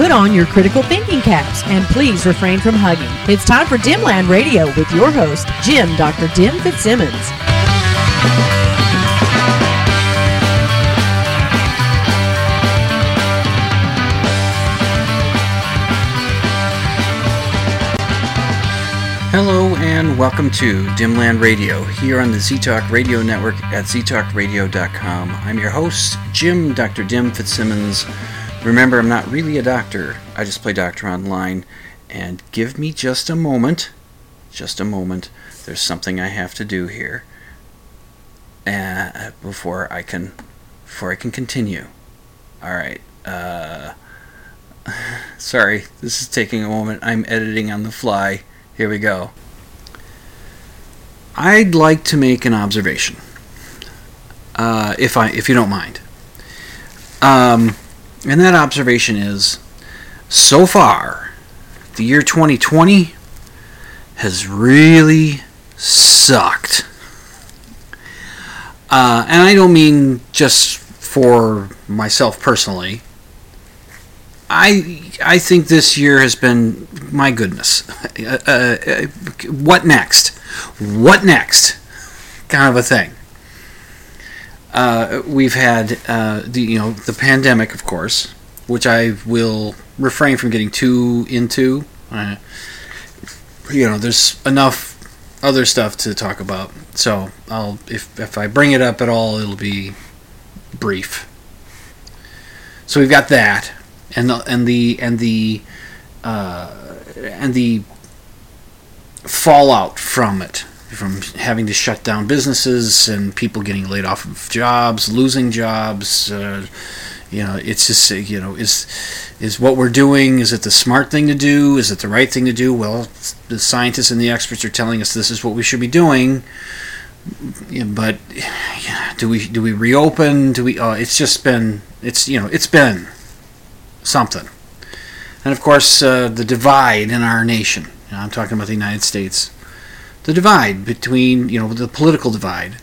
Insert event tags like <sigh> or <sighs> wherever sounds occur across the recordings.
Put on your critical thinking caps and please refrain from hugging. It's time for Dimland Radio with your host, Jim Dr. Dim Fitzsimmons. Hello and welcome to Dimland Radio here on the ZTalk Radio Network at ztalkradio.com. I'm your host, Jim Dr. Dim Fitzsimmons. Remember, I'm not really a doctor, I just play doctor online. And give me just a moment, just a moment. There's something I have to do here uh, before I can before I can continue. All right. Uh, <laughs> sorry, this is taking a moment. I'm editing on the fly. Here we go. I'd like to make an observation, uh, if I if you don't mind. Um, and that observation is, so far, the year 2020 has really sucked. Uh, and I don't mean just for myself personally. I I think this year has been my goodness. <laughs> Uh, uh, what next? What next? Kind of a thing. Uh, we've had uh, the you know the pandemic, of course, which I will refrain from getting too into. Uh, you know, there's enough other stuff to talk about, so I'll if if I bring it up at all, it'll be brief. So we've got that, and the and the and the uh, and the fallout from it from having to shut down businesses and people getting laid off of jobs, losing jobs. Uh, you know, it's just you know, is is what we're doing? Is it the smart thing to do? Is it the right thing to do? Well, the scientists and the experts are telling us this is what we should be doing. But yeah, do we do we reopen? Do we? Uh, it's just been it's you know it's been something, and of course uh, the divide in our nation. You know, I'm talking about the United States the divide between you know the political divide.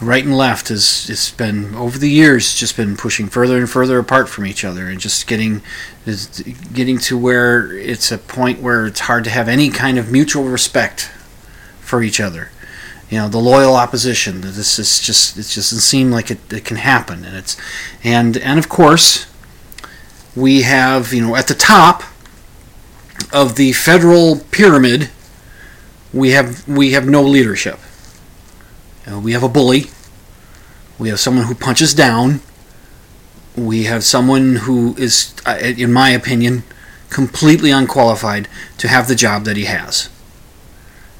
Right and left has it's been over the years just been pushing further and further apart from each other and just getting is getting to where it's a point where it's hard to have any kind of mutual respect for each other. You know the loyal opposition this is just it just doesn't seem like it, it can happen. And it's and and of course we have you know at the top of the federal pyramid we have we have no leadership. We have a bully. We have someone who punches down. We have someone who is, uh, in my opinion, completely unqualified to have the job that he has.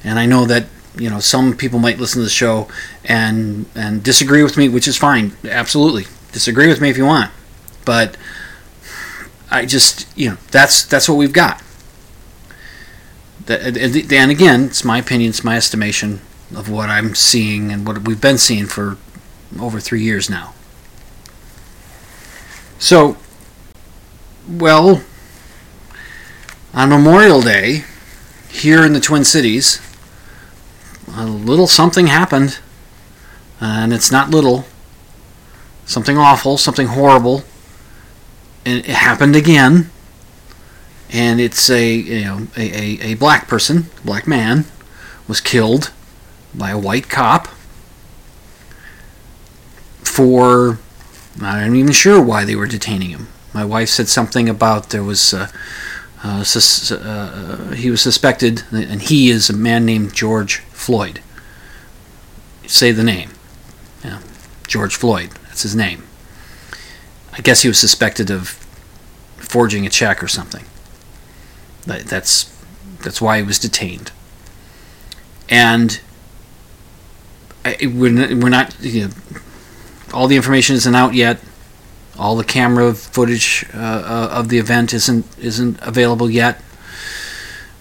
And I know that you know some people might listen to the show and and disagree with me, which is fine. Absolutely, disagree with me if you want. But I just you know that's that's what we've got and again, it's my opinion, it's my estimation of what I'm seeing and what we've been seeing for over three years now. So, well, on Memorial Day, here in the Twin Cities, a little something happened, and it's not little. Something awful, something horrible, and it happened again and it's a you know a, a, a black person, black man, was killed by a white cop for I'm not even sure why they were detaining him. My wife said something about there was uh, uh, sus- uh, he was suspected, and he is a man named George Floyd. Say the name. Yeah, George Floyd. That's his name. I guess he was suspected of forging a check or something. That's that's why he was detained. And I, we're not, we're not you know, all the information isn't out yet. All the camera footage uh, uh, of the event isn't isn't available yet.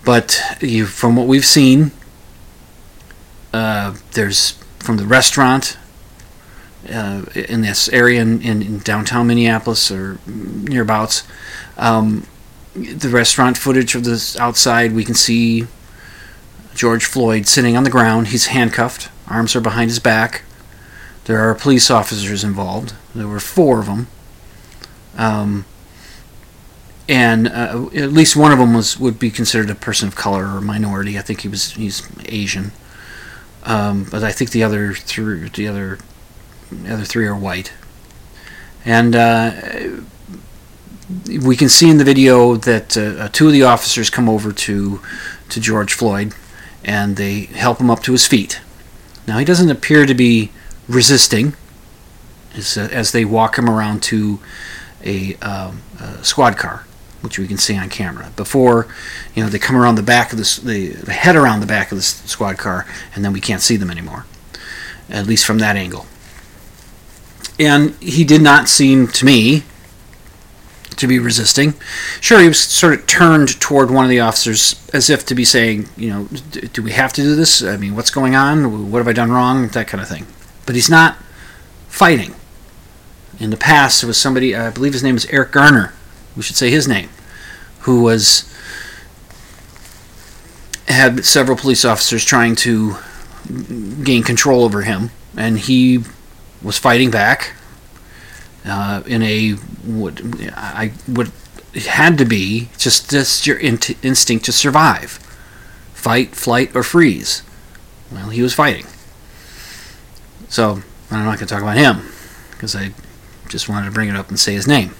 But you, from what we've seen, uh, there's from the restaurant uh, in this area in, in, in, downtown Minneapolis or nearabouts. Um, the restaurant footage of this outside, we can see George Floyd sitting on the ground. He's handcuffed, arms are behind his back. There are police officers involved. There were four of them. Um, and uh, at least one of them was would be considered a person of color or minority. I think he was he's Asian, um, but I think the other three the other the other three are white. And uh, we can see in the video that uh, uh, two of the officers come over to to George Floyd, and they help him up to his feet. Now he doesn't appear to be resisting as, uh, as they walk him around to a, um, a squad car which we can see on camera. Before, you know, they come around the back of the, head around the back of the squad car, and then we can't see them anymore, at least from that angle. And he did not seem to me to be resisting. Sure, he was sort of turned toward one of the officers as if to be saying, you know, do we have to do this? I mean, what's going on? What have I done wrong? That kind of thing. But he's not fighting. In the past, it was somebody, I believe his name is Eric Garner, we should say his name, who was had several police officers trying to gain control over him, and he was fighting back uh, in a what I it had to be just just your in- instinct to survive, fight, flight, or freeze. Well, he was fighting. So I'm not going to talk about him because I just wanted to bring it up and say his name.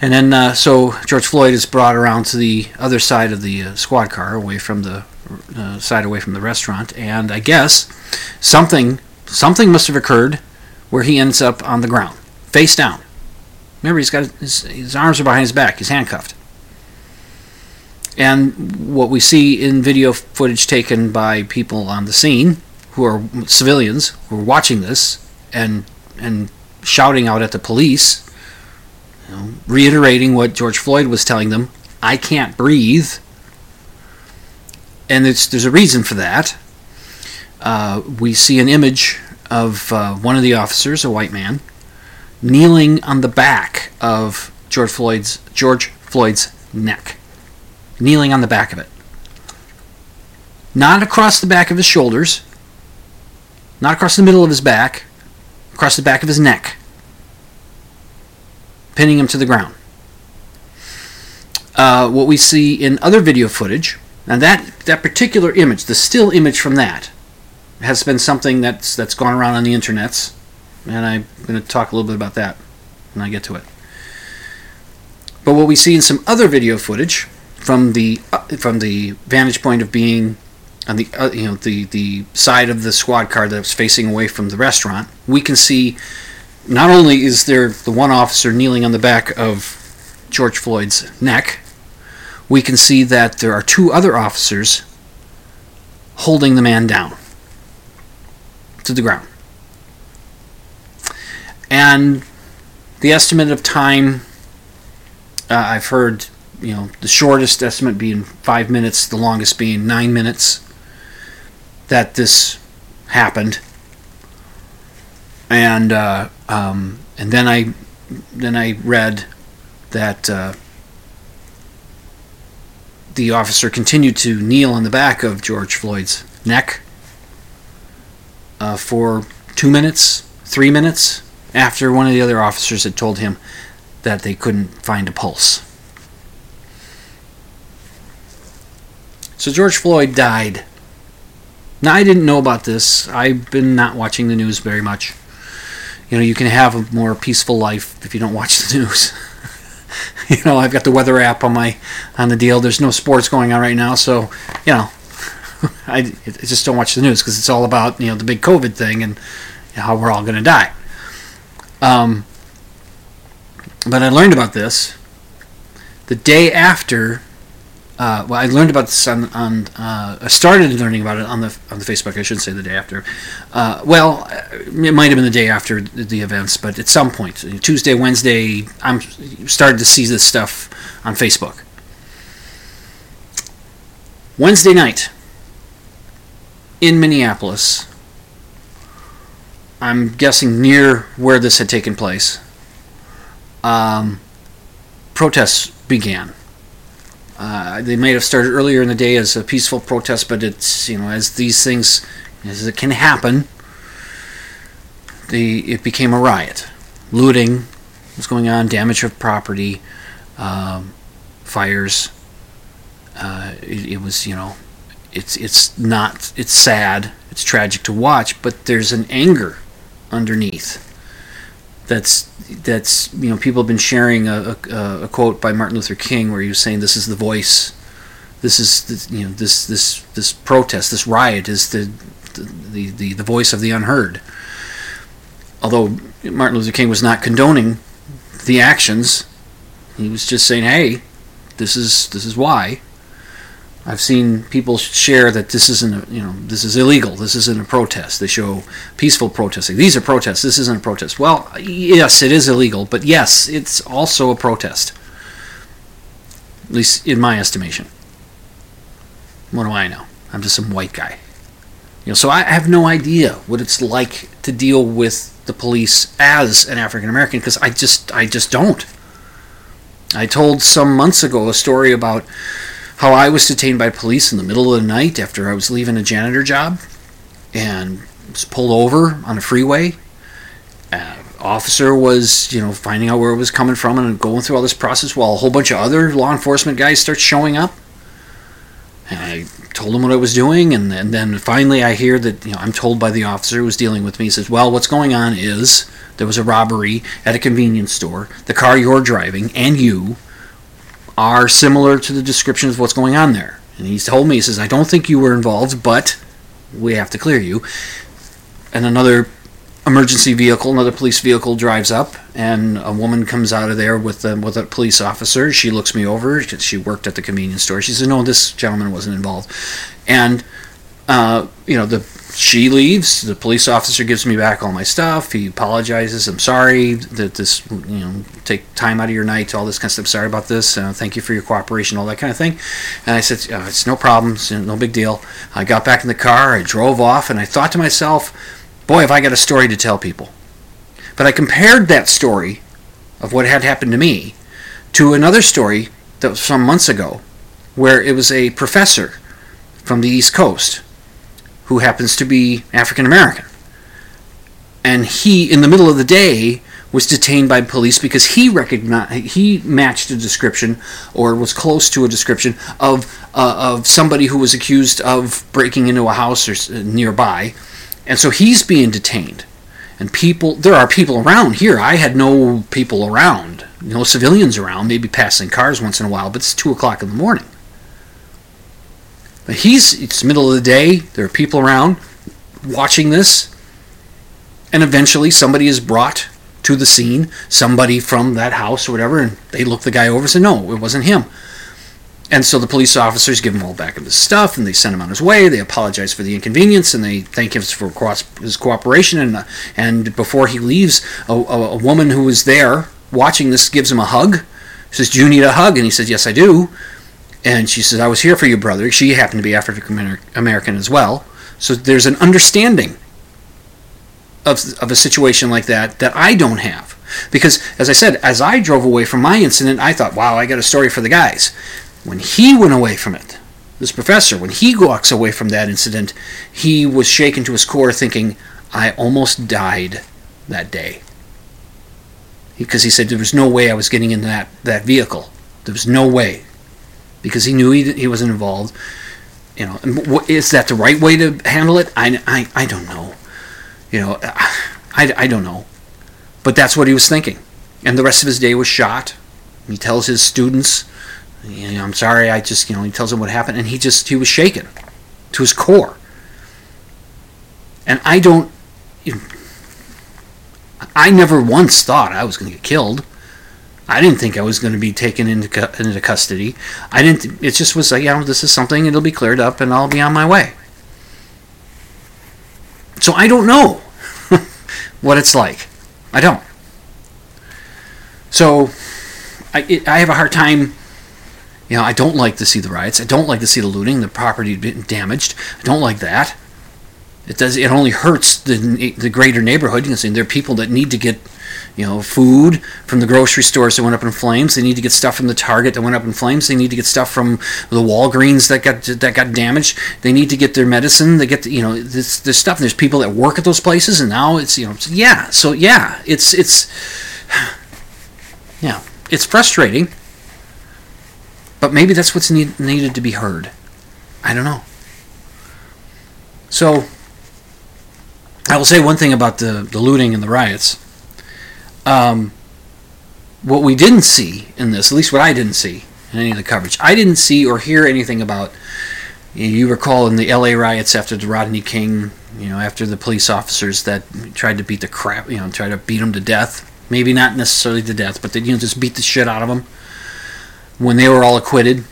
And then, uh, so George Floyd is brought around to the other side of the uh, squad car, away from the uh, side away from the restaurant, and I guess something something must have occurred where he ends up on the ground, face down. Remember, he's got his, his arms are behind his back. He's handcuffed. And what we see in video footage taken by people on the scene, who are civilians, who are watching this and and shouting out at the police you know, reiterating what George Floyd was telling them I can't breathe. And there's a reason for that. Uh, we see an image of uh, one of the officers, a white man, kneeling on the back of George Floyd's George Floyd's neck, kneeling on the back of it, not across the back of his shoulders, not across the middle of his back, across the back of his neck. Pinning him to the ground. Uh, what we see in other video footage, and that, that particular image, the still image from that, has been something that's that's gone around on the internets, and I'm going to talk a little bit about that when I get to it. But what we see in some other video footage from the uh, from the vantage point of being on the uh, you know the the side of the squad car that's facing away from the restaurant, we can see not only is there the one officer kneeling on the back of George Floyd's neck, we can see that there are two other officers holding the man down to the ground. And the estimate of time, uh, I've heard, you know, the shortest estimate being five minutes, the longest being nine minutes, that this happened and uh, um, and then I then I read that uh, the officer continued to kneel on the back of George Floyd's neck uh, for two minutes, three minutes after one of the other officers had told him that they couldn't find a pulse. So George Floyd died. Now I didn't know about this. I've been not watching the news very much you know you can have a more peaceful life if you don't watch the news. <laughs> you know, I've got the weather app on my on the deal. There's no sports going on right now, so you know, I, I just don't watch the news because it's all about you know the big COVID thing and how we're all going to die. Um, but I learned about this the day after uh, well, I learned about this on, on uh, I started learning about it on the on the Facebook. I shouldn't say the day after. Uh, well, it might have been the day after the, events, but at some point, Tuesday, Wednesday, I'm started to see this stuff on Facebook. Wednesday night in Minneapolis. I'm guessing near where this had taken place. Um, protests began uh, they might have started earlier in the day as a peaceful protest, but it's you know as these things as it can happen, the it became a riot, looting was going on, damage of property, um, fires. Uh, it, it was you know, it's it's not it's sad, it's tragic to watch, but there's an anger underneath that's that's you know people have been sharing a, a, a, quote by Martin Luther King where he was saying this is the voice, this is the, you know this this this protest, this riot is the the, the the voice of the unheard. Although Martin Luther King was not condoning the actions, he was just saying, hey, this is this is why. I've seen people share that this isn't a, you know this is illegal. This isn't a protest. They show peaceful protesting. These are protests. This isn't a protest. Well, yes, it is illegal, but yes, it's also a protest. At least in my estimation. What do I know? I'm just some white guy. You know, so I have no idea what it's like to deal with the police as an African American because I just I just don't. I told some months ago a story about how I was detained by police in the middle of the night after I was leaving a janitor job and was pulled over on a freeway. Uh, officer was, you know, finding out where it was coming from and going through all this process while a whole bunch of other law enforcement guys start showing up. And I told him what I was doing, and, and then finally I hear that, you know, I'm told by the officer who was dealing with me, he says, Well, what's going on is there was a robbery at a convenience store. The car you're driving and you are similar to the description of what's going on there. And he's told me, he says, I don't think you were involved, but we have to clear you. And another emergency vehicle, another police vehicle drives up, and a woman comes out of there with a, with a police officer. She looks me over. She worked at the convenience store. She says, "No, this gentleman wasn't involved." And uh, you know, the she leaves. The police officer gives me back all my stuff. He apologizes. I'm sorry that this, you know, take time out of your night, all this kind of stuff. Sorry about this. Uh, thank you for your cooperation, all that kind of thing. And I said, uh, it's no problem. It's no big deal. I got back in the car. I drove off, and I thought to myself, boy, have I got a story to tell people. But I compared that story of what had happened to me to another story that was some months ago, where it was a professor from the East Coast who happens to be African American. And he, in the middle of the day, was detained by police because he recognized he matched a description or was close to a description of uh, of somebody who was accused of breaking into a house or nearby, and so he's being detained. And people, there are people around here. I had no people around, no civilians around, maybe passing cars once in a while, but it's two o'clock in the morning. But he's, it's middle of the day, there are people around watching this, and eventually somebody is brought to the scene, somebody from that house or whatever, and they look the guy over and say, no, it wasn't him. And so the police officers give him all back of his stuff, and they send him on his way. They apologize for the inconvenience, and they thank him for his cooperation. And and before he leaves, a, a, a woman who was there watching this gives him a hug. Says, "Do you need a hug?" And he says, "Yes, I do." And she says, I was here for you, brother. She happened to be African American as well. So there's an understanding of, of a situation like that that I don't have. Because, as I said, as I drove away from my incident, I thought, wow, I got a story for the guys. When he went away from it, this professor, when he walks away from that incident, he was shaken to his core thinking, I almost died that day. Because he said there was no way I was getting in that, that vehicle. There was no way because he knew he, he wasn't involved. You know, is that the right way to handle it? I, I, I don't know. You know, <sighs> I, I don't know. But that's what he was thinking. And the rest of his day was shot. He tells his students, you know, I'm sorry, I just, you know, he tells them what happened, and he just, he was shaken to his core. And I don't, I never once thought I was going to get killed. I didn't think I was going to be taken into cu- into custody. I didn't. It just was like, you know, this is something. It'll be cleared up, and I'll be on my way. So I don't know <laughs> what it's like. I don't. So I it, I have a hard time. You know, I don't like to see the riots. I don't like to see the looting, the property being damaged. I don't like that. It does. It only hurts the the greater neighborhood. You can see there are people that need to get, you know, food from the grocery stores that went up in flames. They need to get stuff from the Target that went up in flames. They need to get stuff from the Walgreens that got that got damaged. They need to get their medicine. They get the, you know this this stuff. There's people that work at those places, and now it's you know yeah. So yeah, it's it's <sighs> yeah, it's frustrating. But maybe that's what's need, needed to be heard. I don't know. So I will say one thing about the, the looting and the riots. Um, what we didn't see in this, at least what I didn't see in any of the coverage, I didn't see or hear anything about. You recall in the LA riots after the Rodney King, you know, after the police officers that tried to beat the crap, you know, tried to beat him to death. Maybe not necessarily to death, but they you know just beat the shit out of him. When they were all acquitted,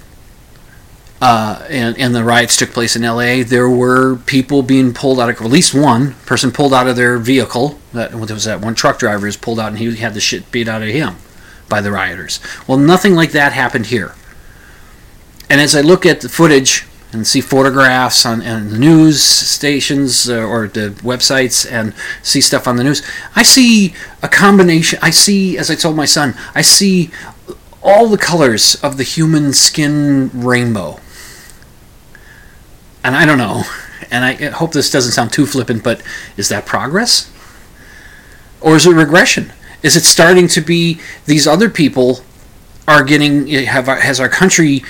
uh, and, and the riots took place in LA, there were people being pulled out of, at least one person pulled out of their vehicle. That there was that one truck driver was pulled out and he had the shit beat out of him by the rioters. Well, nothing like that happened here. And as I look at the footage and see photographs on and news stations uh, or the websites and see stuff on the news, I see a combination. I see, as I told my son, I see all the colors of the human skin rainbow and I don't know, and I hope this doesn't sound too flippant, but is that progress? Or is it regression? Is it starting to be these other people are getting have has our country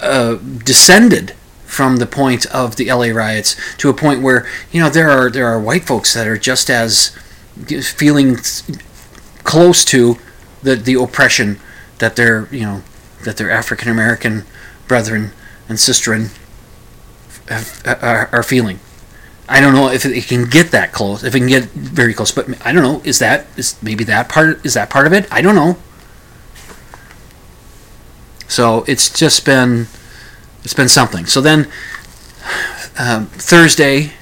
uh, descended from the point of the LA riots to a point where you know there are there are white folks that are just as feeling close to the the oppression that their you know that their African American brethren and sisterin have, are, are feeling. I don't know if it can get that close, if it can get very close, but I don't know. Is that is maybe that part is that part of it? I don't know. So it's just been it's been something. So then um, Thursday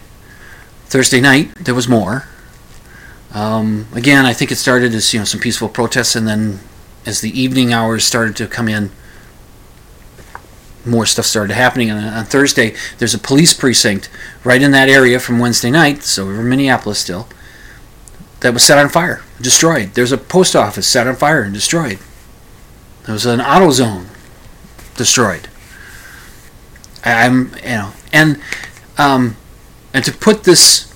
Thursday night there was more. Um, again, I think it started as you know some peaceful protests, and then as the evening hours started to come in, more stuff started happening. And on Thursday, there's a police precinct right in that area from Wednesday night, so we're in Minneapolis still, that was set on fire, destroyed. There's a post office set on fire and destroyed. There was an auto zone destroyed. I'm, you know, and um, and to put this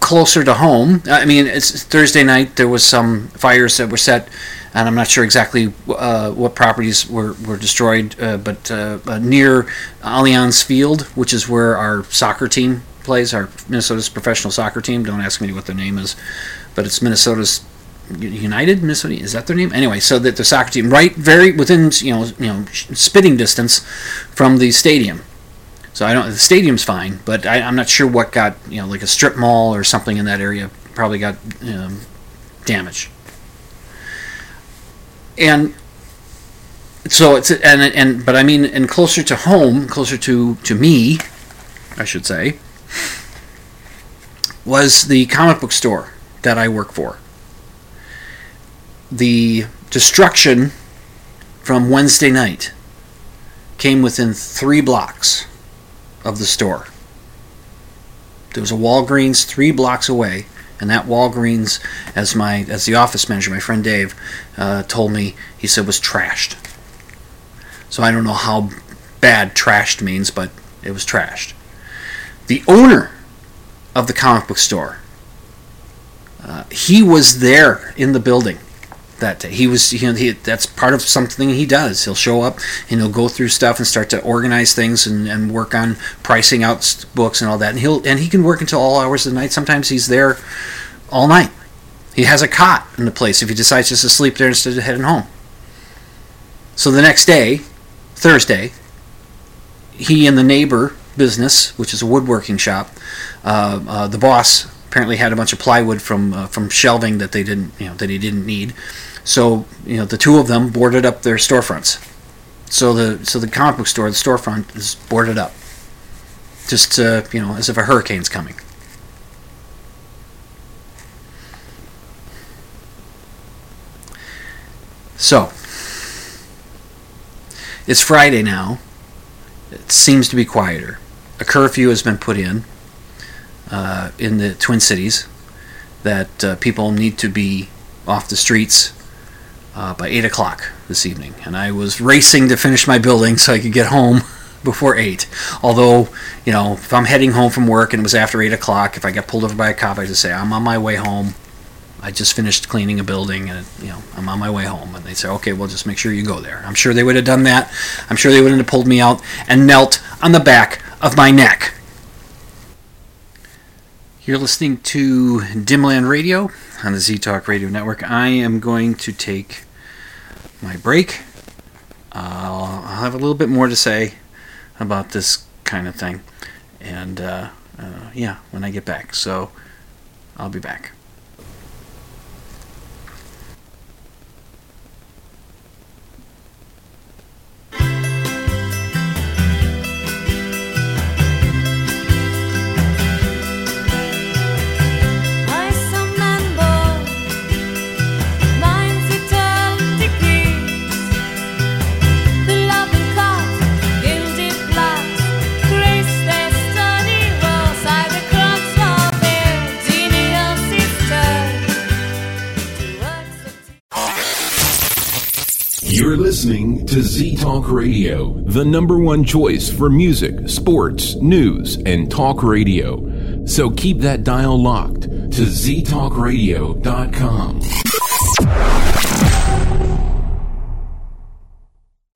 closer to home, I mean, it's Thursday night. There was some fires that were set and I'm not sure exactly uh, what properties were, were destroyed, uh, but uh, uh near Allianz Field, which is where our soccer team plays, our Minnesota's professional soccer team. Don't ask me what their name is, but it's Minnesota's United Minnesota. Is that their name? Anyway, so that the soccer team right very within you know you know spitting distance from the stadium. So I don't. The stadium's fine, but I, am not sure what got you know like a strip mall or something in that area probably got um, damaged and so it's and and but I mean and closer to home, closer to to me, I should say, was the comic book store that I work for. The destruction from Wednesday night came within three blocks of the store. There was a Walgreens three blocks away and that Walgreens, as my as the office manager, my friend Dave, uh, told me, he said was trashed. So I don't know how bad trashed means, but it was trashed. The owner of the comic book store, uh, he was there in the building that day. He was, you know, he, that's part of something he does. He'll show up and he'll go through stuff and start to organize things and, and work on pricing out books and all that. And he'll and he can work until all hours of the night. Sometimes he's there all night. He has a cot in the place if he decides just to sleep there instead of heading home. So the next day, Thursday, he and the neighbor business, which is a woodworking shop, uh, uh, the boss apparently had a bunch of plywood from uh, from shelving that they didn't you know that he didn't need So you know the two of them boarded up their storefronts. So the so the comic book store, the storefront is boarded up, just uh, you know as if a hurricane's coming. So it's Friday now. It seems to be quieter. A curfew has been put in uh, in the Twin Cities that uh, people need to be off the streets uh, by 8 o'clock this evening. And I was racing to finish my building so I could get home <laughs> before 8. Although, you know, if I'm heading home from work and it was after 8 o'clock, if I got pulled over by a cop, I just say, I'm on my way home. I just finished cleaning a building and, you know, I'm on my way home. And they say, okay, well, just make sure you go there. I'm sure they would have done that. I'm sure they wouldn't have pulled me out and knelt on the back of my neck. You're listening to Dimland Radio on the Z Talk Radio Network. I am going to take my break. I'll have a little bit more to say about this kind of thing. And uh, uh, yeah, when I get back. So I'll be back. Listening to Z Talk Radio, the number one choice for music, sports, news, and talk radio. So keep that dial locked to ztalkradio.com.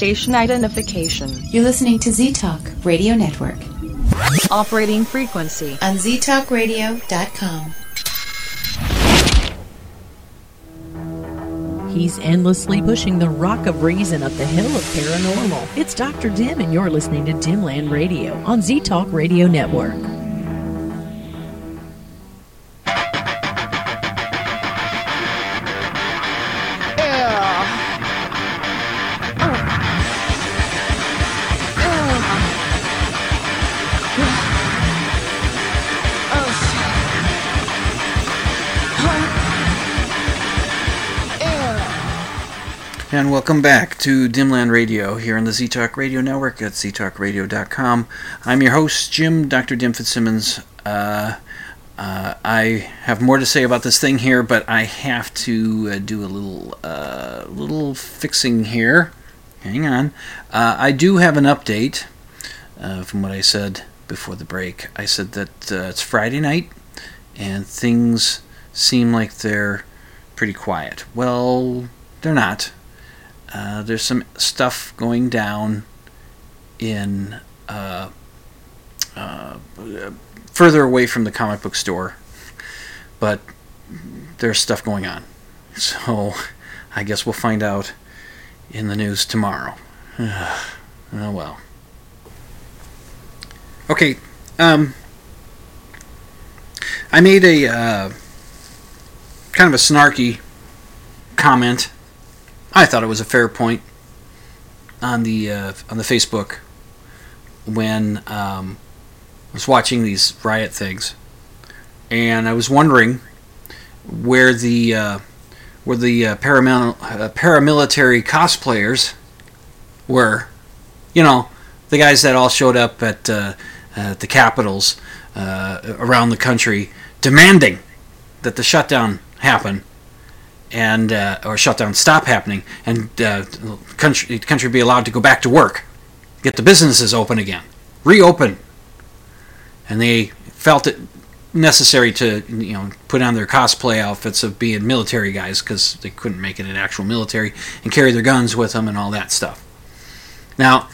Station identification. You're listening to Z Talk Radio Network Operating frequency. on ztalkradio.com. He's endlessly pushing the rock of reason up the hill of paranormal. It's Dr. Dim, and you're listening to Dimland Radio on Z Talk Radio Network. And welcome back to Dimland Radio here on the Z Talk Radio Network at ztalkradio.com. I'm your host, Jim, Dr. Dim Fitzsimmons. Uh, uh, I have more to say about this thing here, but I have to uh, do a little, uh, little fixing here. Hang on. Uh, I do have an update uh, from what I said before the break. I said that it's Friday night and things seem like they're pretty quiet. Well, they're not. Uh, there's some stuff going down in uh, uh, further away from the comic book store, but there's stuff going on. So I guess we'll find out in the news tomorrow. <sighs> oh well. Okay. Um, I made a uh, kind of a snarky comment I thought it was a fair point on the uh, on the Facebook when um, I was watching these riot things, and I was wondering where the uh, where the uh, paramil- uh, paramilitary cosplayers were. You know, the guys that all showed up at, uh, the capitals uh, around the country demanding that the shutdown happen and uh, or shutdown stop happening and uh, country country be allowed to go back to work, get the businesses open again, reopen. And they felt it necessary to you know put on their cosplay outfits of being military guys because they couldn't make it an actual military and carry their guns with them and all that stuff. Now,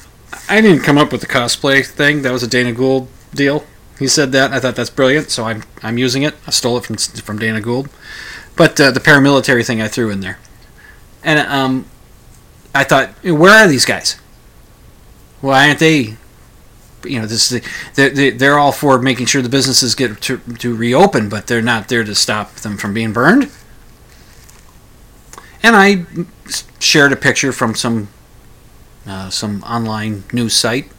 I didn't come up with the cosplay thing. That was a Dana Gould deal. He said that. I thought that's brilliant, so I'm I'm using it. I stole it from from Dana Gould. But uh, the paramilitary thing I threw in there, and um, I thought, where are these guys? Why aren't they? You know, this is the, they're, they're all for making sure the businesses get to, to reopen, but they're not there to stop them from being burned. And I shared a picture from some uh, some online news site,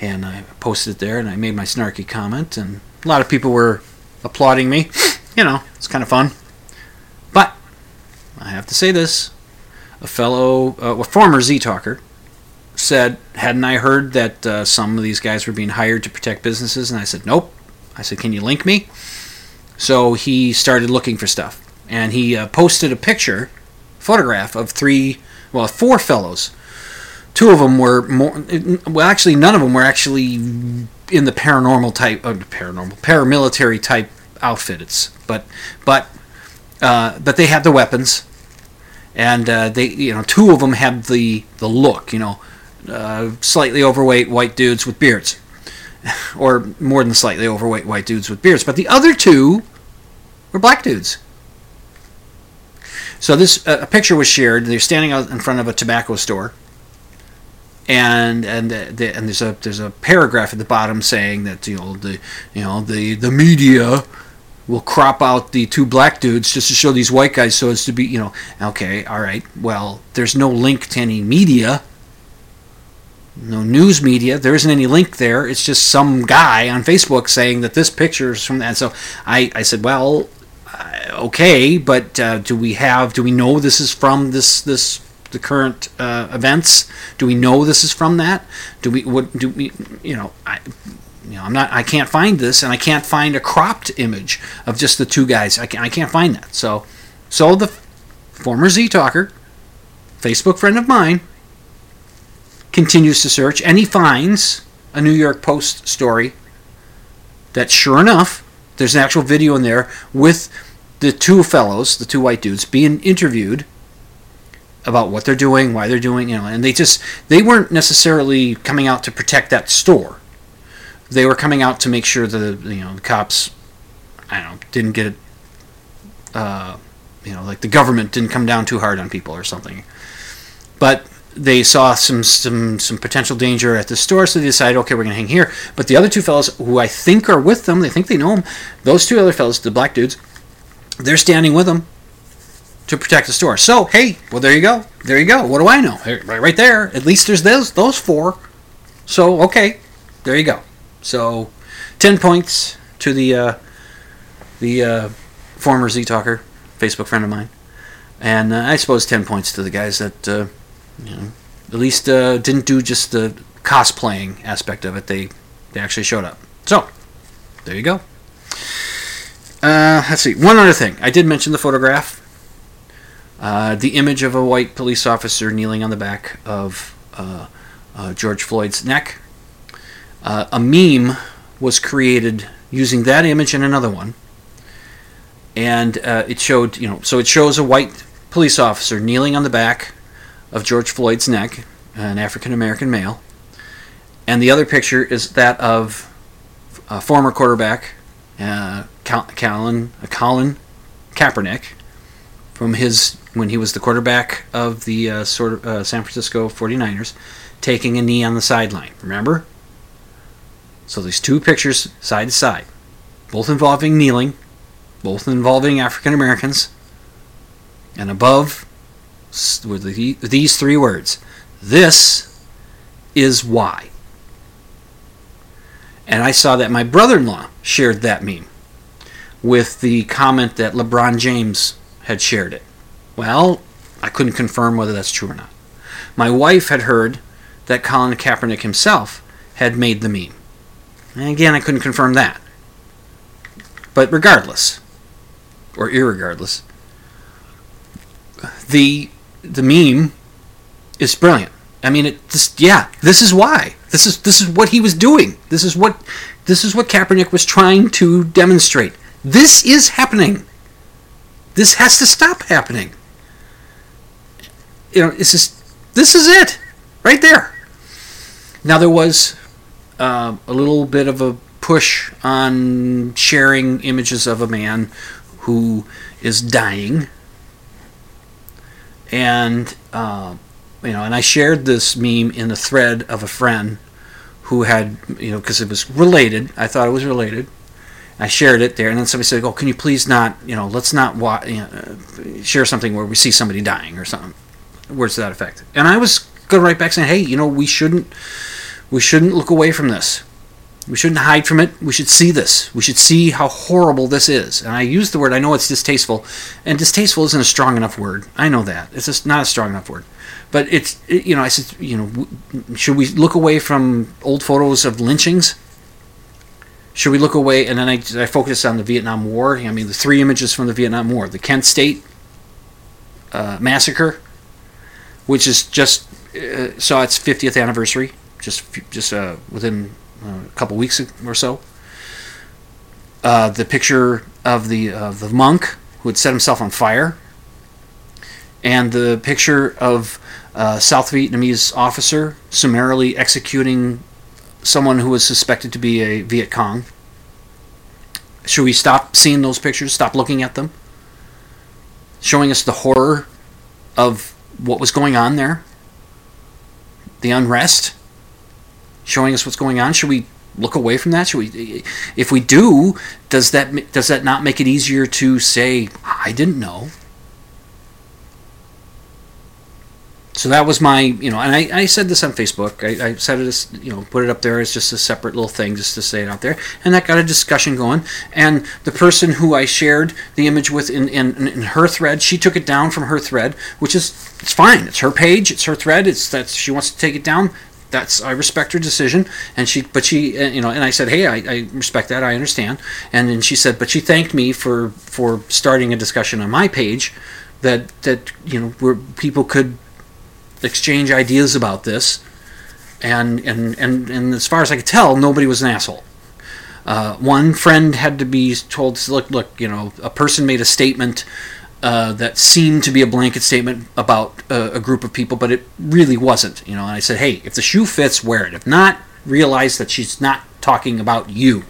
and I posted it there, and I made my snarky comment, and a lot of people were applauding me. <laughs> You know, it's kind of fun. I have to say this: a fellow, uh, a former Z talker, said, "Hadn't I heard that uh, some of these guys were being hired to protect businesses?" And I said, "Nope." I said, "Can you link me?" So he started looking for stuff, and he uh, posted a picture, photograph of three, well, four fellows. Two of them were more. Well, actually, none of them were actually in the paranormal type, uh, paranormal, paramilitary type outfits. But, but, uh, but they had the weapons, and uh, they, you know, two of them had the the look, you know, uh, slightly overweight white dudes with beards, <laughs> or more than slightly overweight white dudes with beards. But the other two were black dudes. So this a picture was shared. They're standing out in front of a tobacco store, and and uh, the, and there's a there's a paragraph at the bottom saying that you know the you know the the media will crop out the two black dudes just to show these white guys so as to be you know okay all right well there's no link to any media. No news media. There isn't any link there. It's just some guy on facebook saying that this picture is from that. So i i said well uh, okay but uh, do we have do we know this is from this this the current uh, events? Do we know this is from that? Do we what do we you know i you know, I'm not. I can't find this, and I can't find a cropped image of just the two guys. I can't. I can't find that. So, so the former Z talker, Facebook friend of mine, continues to search, and he finds a New York Post story. That sure enough, there's an actual video in there with the two fellows, the two white dudes, being interviewed about what they're doing, why they're doing, you know, and they just they weren't necessarily coming out to protect that store they were coming out to make sure that you know the cops, I don't know, didn't get. Uh, you know, like the government didn't come down too hard on people or something. But they saw some some some potential danger at the store, so they decided, okay, we're gonna hang here. But the other two fellows, who I think are with them, they think they know them. Those two other fellows, the black dudes, they're standing with them to protect the store. So hey, well there you go, there you go. What do I know? Right, right there. At least there's those those four. So okay, there you go. So, ten points to the uh, the uh, former Z Talker, Facebook friend of mine, and uh, I suppose ten points to the guys that uh, you know at least uh, didn't do just the cosplaying aspect of it. They they actually showed up. So, there you go. Uh, let's see. One other thing. I did mention the photograph. the image of a white police officer kneeling on the back of George Floyd's neck uh, a meme was created using that image and another one, and uh, it showed you know so it shows a white police officer kneeling on the back of George Floyd's neck, an African American male, and the other picture is that of a former quarterback, uh, Colin, uh, Colin Kaepernick, from his when he was the quarterback of the uh, sort of uh, San Francisco 49ers, taking a knee on the sideline. Remember? So these two pictures side to side, both involving kneeling, both involving African Americans, and above the, these three words This is why. And I saw that my brother in law shared that meme with the comment that LeBron James had shared it. Well, I couldn't confirm whether that's true or not. My wife had heard that Colin Kaepernick himself had made the meme. And again, I couldn't confirm that. But regardless, or irregardless, the the meme is brilliant. I mean, it just yeah, this is why. This is this is what he was doing. This is what This is what Kaepernick was trying to demonstrate. This is happening. This has to stop happening. You know, it's just this is it, right there. Now there was uh, a little bit of a push on sharing images of a man who is dying, and uh, you know, and I shared this meme in a thread of a friend who had you know because it was related. I thought it was related. I shared it there, and then somebody said, "Oh, can you please not, you know, let's not wa- you know, uh, share something where we see somebody dying or something." Words to that effect. And I was going right back saying, "Hey, you know, we shouldn't, we shouldn't look away from this. We shouldn't hide from it. We should see this. We should see how horrible this is." And I use the word. I know it's distasteful, and distasteful isn't a strong enough word. I know that it's just not a strong enough word. But it's, it, you know, I said, you know, should we look away from old photos of lynchings? Should we look away? And then I, I focused on the Vietnam War. I mean, the three images from the Vietnam War: the Kent State uh, massacre, which is just uh, saw its 50th anniversary, just just uh, within uh, a couple weeks or so. Uh, the picture of the of the monk who had set himself on fire, and the picture of a South Vietnamese officer summarily executing someone who was suspected to be a Viet Cong. Should we stop seeing those pictures? Stop looking at them? Showing us the horror of what was going on there? The unrest? Showing us what's going on? Should we look away from that? Should we if we do, does that does that not make it easier to say I didn't know? so that was my you know and i, I said this on facebook. I, I said it as you know put it up there as just a separate little thing just to say it out there. And that got a discussion going. And the person who i shared the image with in, in, in her thread she took it down from her thread which is it's fine. It's her page. It's her thread. It's that she wants to take it down that's I respect her decision, and she, but she, uh, you know, and I said, hey, I, I respect that, I understand, and then she said, but she thanked me for for starting a discussion on my page, that that you know where people could exchange ideas about this, and and and, and as far as I could tell, nobody was an asshole. Uh, one friend had to be told, look, look, you know, a person made a statement uh, that seemed to be a blanket statement about uh, a group of people, but it really wasn't. You know, and I said, hey, if the shoe fits, wear it. If not, realize that she's not talking about you.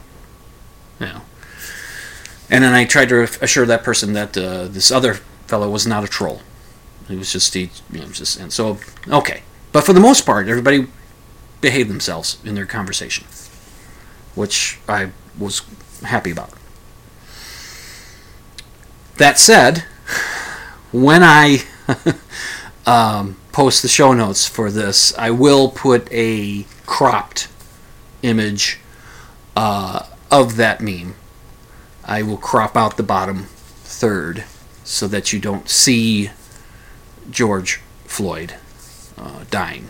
You know. And then I tried to assure that person that uh, this other fellow was not a troll. He was just he, you know, just and so okay. But for the most part, everybody behaved themselves in their conversation, which I was happy about. That said, when I <laughs> um, post the show notes for this, I will put a cropped image uh, of that meme. I will crop out the bottom third so that you don't see George Floyd uh, dying.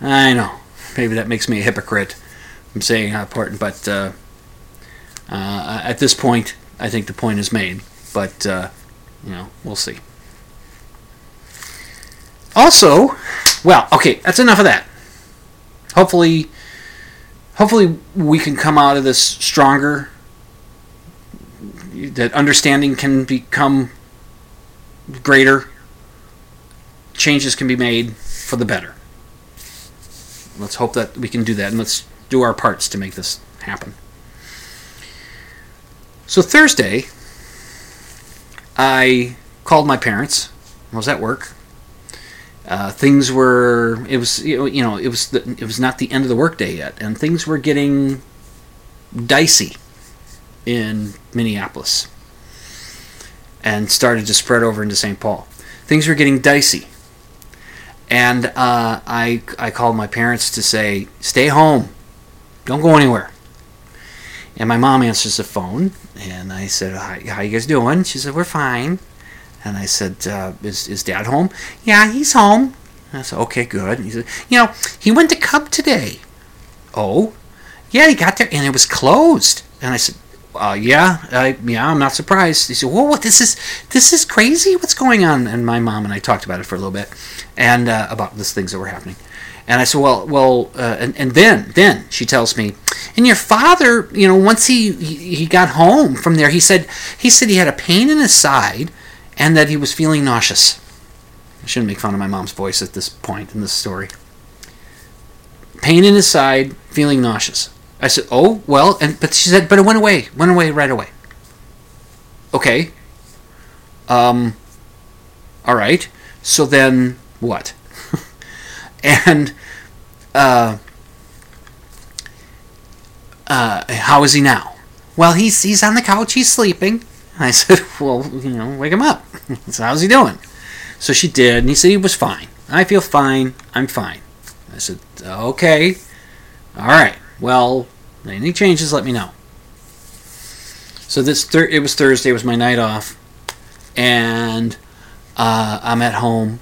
I know, maybe that makes me a hypocrite. I'm saying how important, but uh, uh, at this point, I think the point is made. But uh, you know, we'll see. Also, well, okay, that's enough of that. Hopefully, hopefully we can come out of this stronger. That understanding can become greater changes can be made for the better. Let's hope that we can do that and let's do our parts to make this happen. So Thursday, I called my parents. I was at work. Uh, things were it was you know it was the, it was not the end of the workday yet, and things were getting dicey in Minneapolis, and started to spread over into St. Paul. Things were getting dicey and uh, I I called my parents to say, "Stay home, don't go anywhere." And my mom answers the phone, and I said, "How, how you guys doing?" She said, "We're fine." And I said, uh, "Is is Dad home?" "Yeah, he's home." I said, "Okay, good." And he said, "You know, he went to Cub today." "Oh." "Yeah, he got there, and it was closed." And I said, uh, yeah, I, yeah, I'm not surprised. He said, "Whoa, what? This is this is crazy. What's going on?" And my mom and I talked about it for a little bit, and uh, about these things that were happening. And I said, well, well, uh, and, and then, then she tells me, and your father, you know, once he, he got home from there, he said he said he had a pain in his side, and that he was feeling nauseous. I shouldn't make fun of my mom's voice at this point in this story. Pain in his side, feeling nauseous. I said, oh well, and but she said, but it went away, went away right away. Okay. Um. All right. So then what? And uh, uh, how is he now? Well, he's he's on the couch. He's sleeping. I <laughs> said, well, you know, wake him up. <laughs> so how's he doing? So she did, and he said he was fine. I feel fine. I'm fine. I said, okay, all right. Well, any changes, let me know. So this thir- it was Thursday. It was my night off, and uh, I'm at home.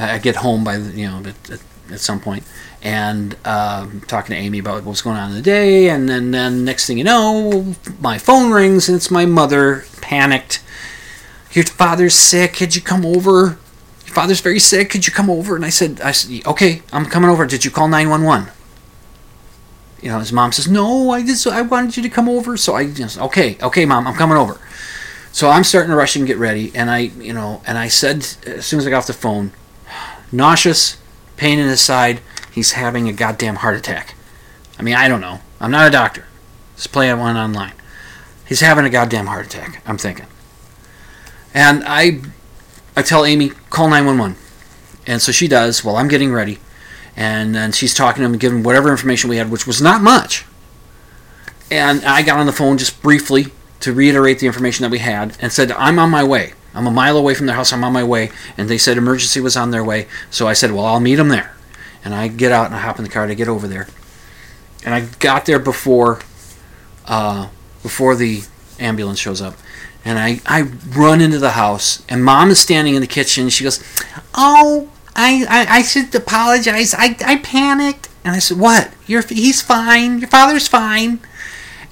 I get home by you know at, at, some point, and um, talking to Amy about what's going on in the day, and then then next thing you know, my phone rings and it's my mother, panicked. Your father's sick. Could you come over? Your father's very sick. Could you come over? And I said, I said, okay, I'm coming over. Did you call nine one one? You know, his mom says, no, I just I wanted you to come over. So I just okay, okay, mom, I'm coming over. So I'm starting to rush and get ready, and I, you know, and I said as soon as I got off the phone, nauseous, pain in his side. He's having a goddamn heart attack. I mean, I don't know. I'm not a doctor. Just play one online. He's having a goddamn heart attack. I'm thinking. And I, I tell Amy, call 911. And so she does while I'm getting ready. And then she's talking to him, giving whatever information we had, which was not much. And I got on the phone just briefly to reiterate the information that we had and said, I'm on my way. I'm a mile away from their house. I'm on my way. And they said emergency was on their way. So I said, well, I'll meet them there. And I get out and I hop in the car to get over there. And I got there before, uh, before the ambulance shows up. And I, I run into the house, and mom is standing in the kitchen. She goes, Oh, I, I, I should apologize. I, I panicked. And I said, What? You're, he's fine. Your father's fine.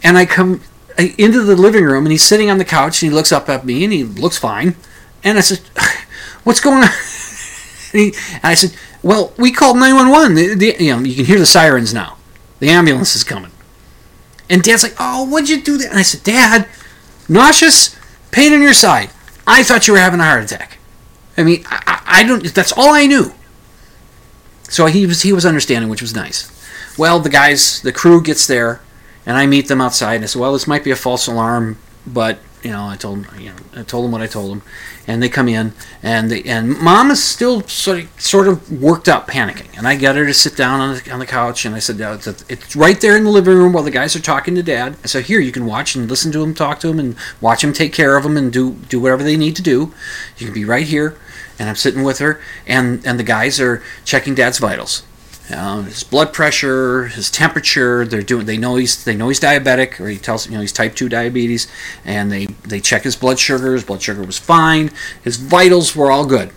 And I come into the living room, and he's sitting on the couch, and he looks up at me, and he looks fine. And I said, <sighs> What's going on? <laughs> And, he, and I said, Well, we called 911. The, the, you know, you can hear the sirens now. The ambulance is coming. And Dad's like, Oh, what'd you do? That? And I said, Dad, nauseous, pain in your side. I thought you were having a heart attack. I mean, I, I don't. That's all I knew. So he was he was understanding, which was nice. Well, the guys, the crew gets there, and I meet them outside. And I said, "Well, this might be a false alarm, but you know, I told them, you know, I told them what I told them." And they come in, and they, and Mom is still sort of sort of worked up, panicking. And I got her to sit down on the, on the couch, and I said, "Yeah, it's, "It's right there in the living room while the guys are talking to Dad." I said, "Here, you can watch and listen to them, talk to him, and watch him take care of him, and do do whatever they need to do. You can be right here." And I'm sitting with her, and and the guys are checking Dad's vitals. Um, his blood pressure, his temperature. They're doing. They know he's. They know he's diabetic, or he tells you know he's type two diabetes, and they they check his blood sugar. His blood sugar was fine. His vitals were all good.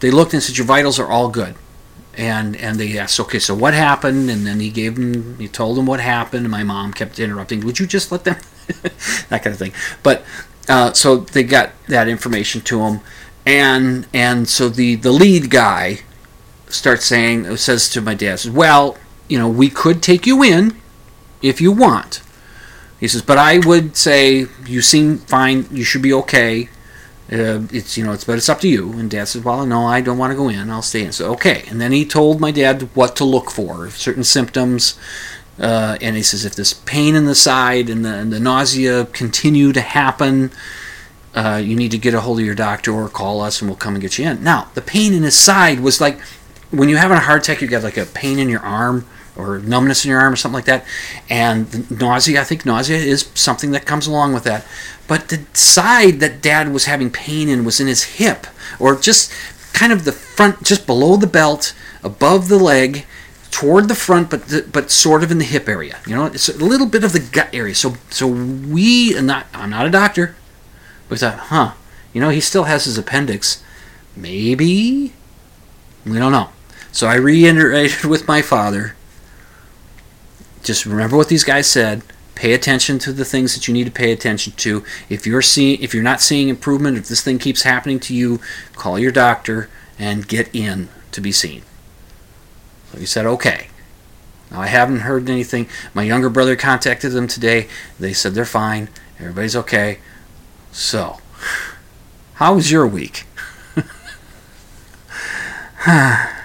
They looked and said your vitals are all good, and and they asked, okay, so what happened? And then he gave him. He told them what happened. And my mom kept interrupting. Would you just let them? <laughs> that kind of thing. But uh, so they got that information to him, and and so the the lead guy starts saying says to my dad says well you know we could take you in if you want. He says but i would say you seem fine you should be okay. Uh, it's you know it's but it's up to you. And dad says well no i don't want to go in. I'll stay in. So okay. And then he told my dad what to look for certain symptoms uh, and he says if this pain in the side and the, and the nausea continue to happen uh, you need to get a hold of your doctor or call us and we'll come and get you in. Now the pain in his side was like when you're having a heart attack, you get like a pain in your arm or numbness in your arm or something like that. And nausea, I think nausea is something that comes along with that. But the side that dad was having pain in was in his hip or just kind of the front, just below the belt, above the leg, toward the front, but the, but sort of in the hip area. You know, it's a little bit of the gut area. So so we, and not I'm not a doctor, but we thought, huh, you know, he still has his appendix. Maybe we don't know. So I reiterated <laughs> with my father. Just remember what these guys said. Pay attention to the things that you need to pay attention to. If you're seeing, if you're not seeing improvement, if this thing keeps happening to you, call your doctor and get in to be seen. he said, okay. Now, I haven't heard anything. My younger brother contacted them today. They said they're fine. Everybody's okay. So, how was your week? <sighs> <sighs> <sighs>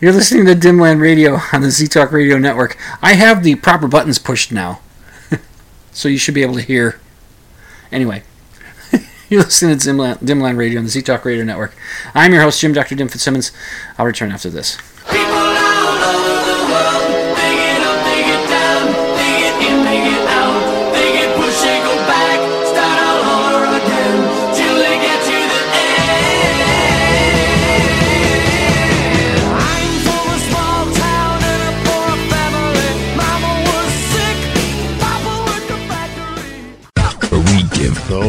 You're listening to Dimland Radio on the Z Talk Radio Network. I have the proper buttons pushed now, <laughs> so you should be able to hear. Anyway, <laughs> you're listening to Dimland, Dimland Radio on the Z Talk Radio Network. I'm your host, Jim Dr. Dim Fitzsimmons. I'll return after this. We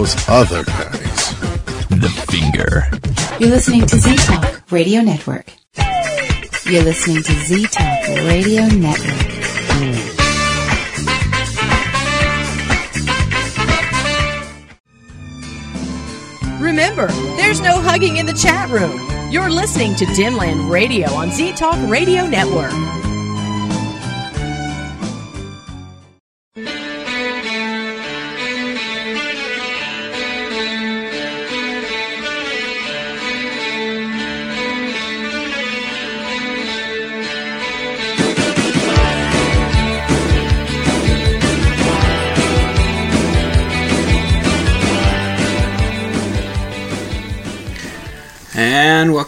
Those other guys. the finger. You're listening to Z Talk Radio Network. You're listening to Z Talk Radio Network. Remember, there's no hugging in the chat room. You're listening to Dimland Radio on Z Talk Radio Network.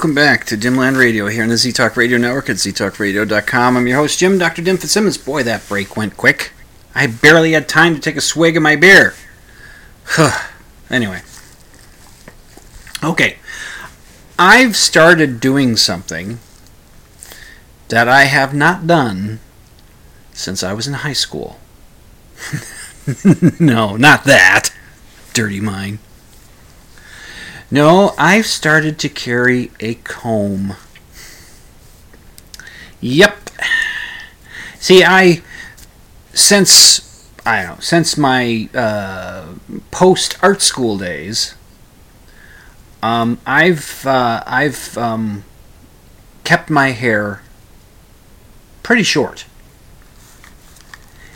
Welcome back to Dimland Radio here on the ZTalk Radio Network at ztalkradio.com. I'm your host, Jim Dr. Dim Fitzsimmons. Boy, that break went quick. I barely had time to take a swig of my beer. <sighs> anyway. Okay. I've started doing something that I have not done since I was in high school. <laughs> no, not that. Dirty mind. No, I've started to carry a comb. Yep. See, I since I don't know since my uh, post art school days, um, I've uh, I've um, kept my hair pretty short,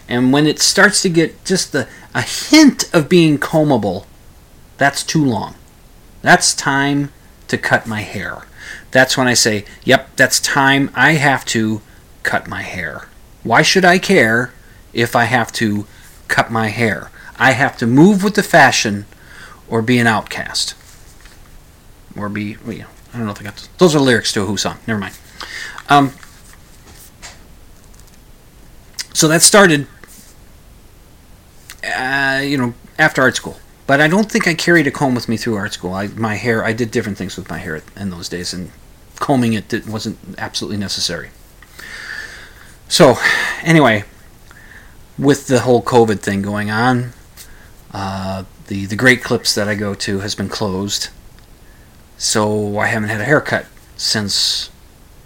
and when it starts to get just the, a hint of being combable, that's too long. That's time to cut my hair. That's when I say, yep, that's time I have to cut my hair. Why should I care if I have to cut my hair? I have to move with the fashion or be an outcast. Or be, well, know, I don't know if I got those. Those are lyrics to a Who song. Never mind. Um, so that started, uh, you know, after art school. But I don't think I carried a comb with me through art school. I, my hair, I did different things with my hair in those days, and combing it did, wasn't absolutely necessary. So, anyway, with the whole COVID thing going on, uh, the the Great Clips that I go to has been closed, so I haven't had a haircut since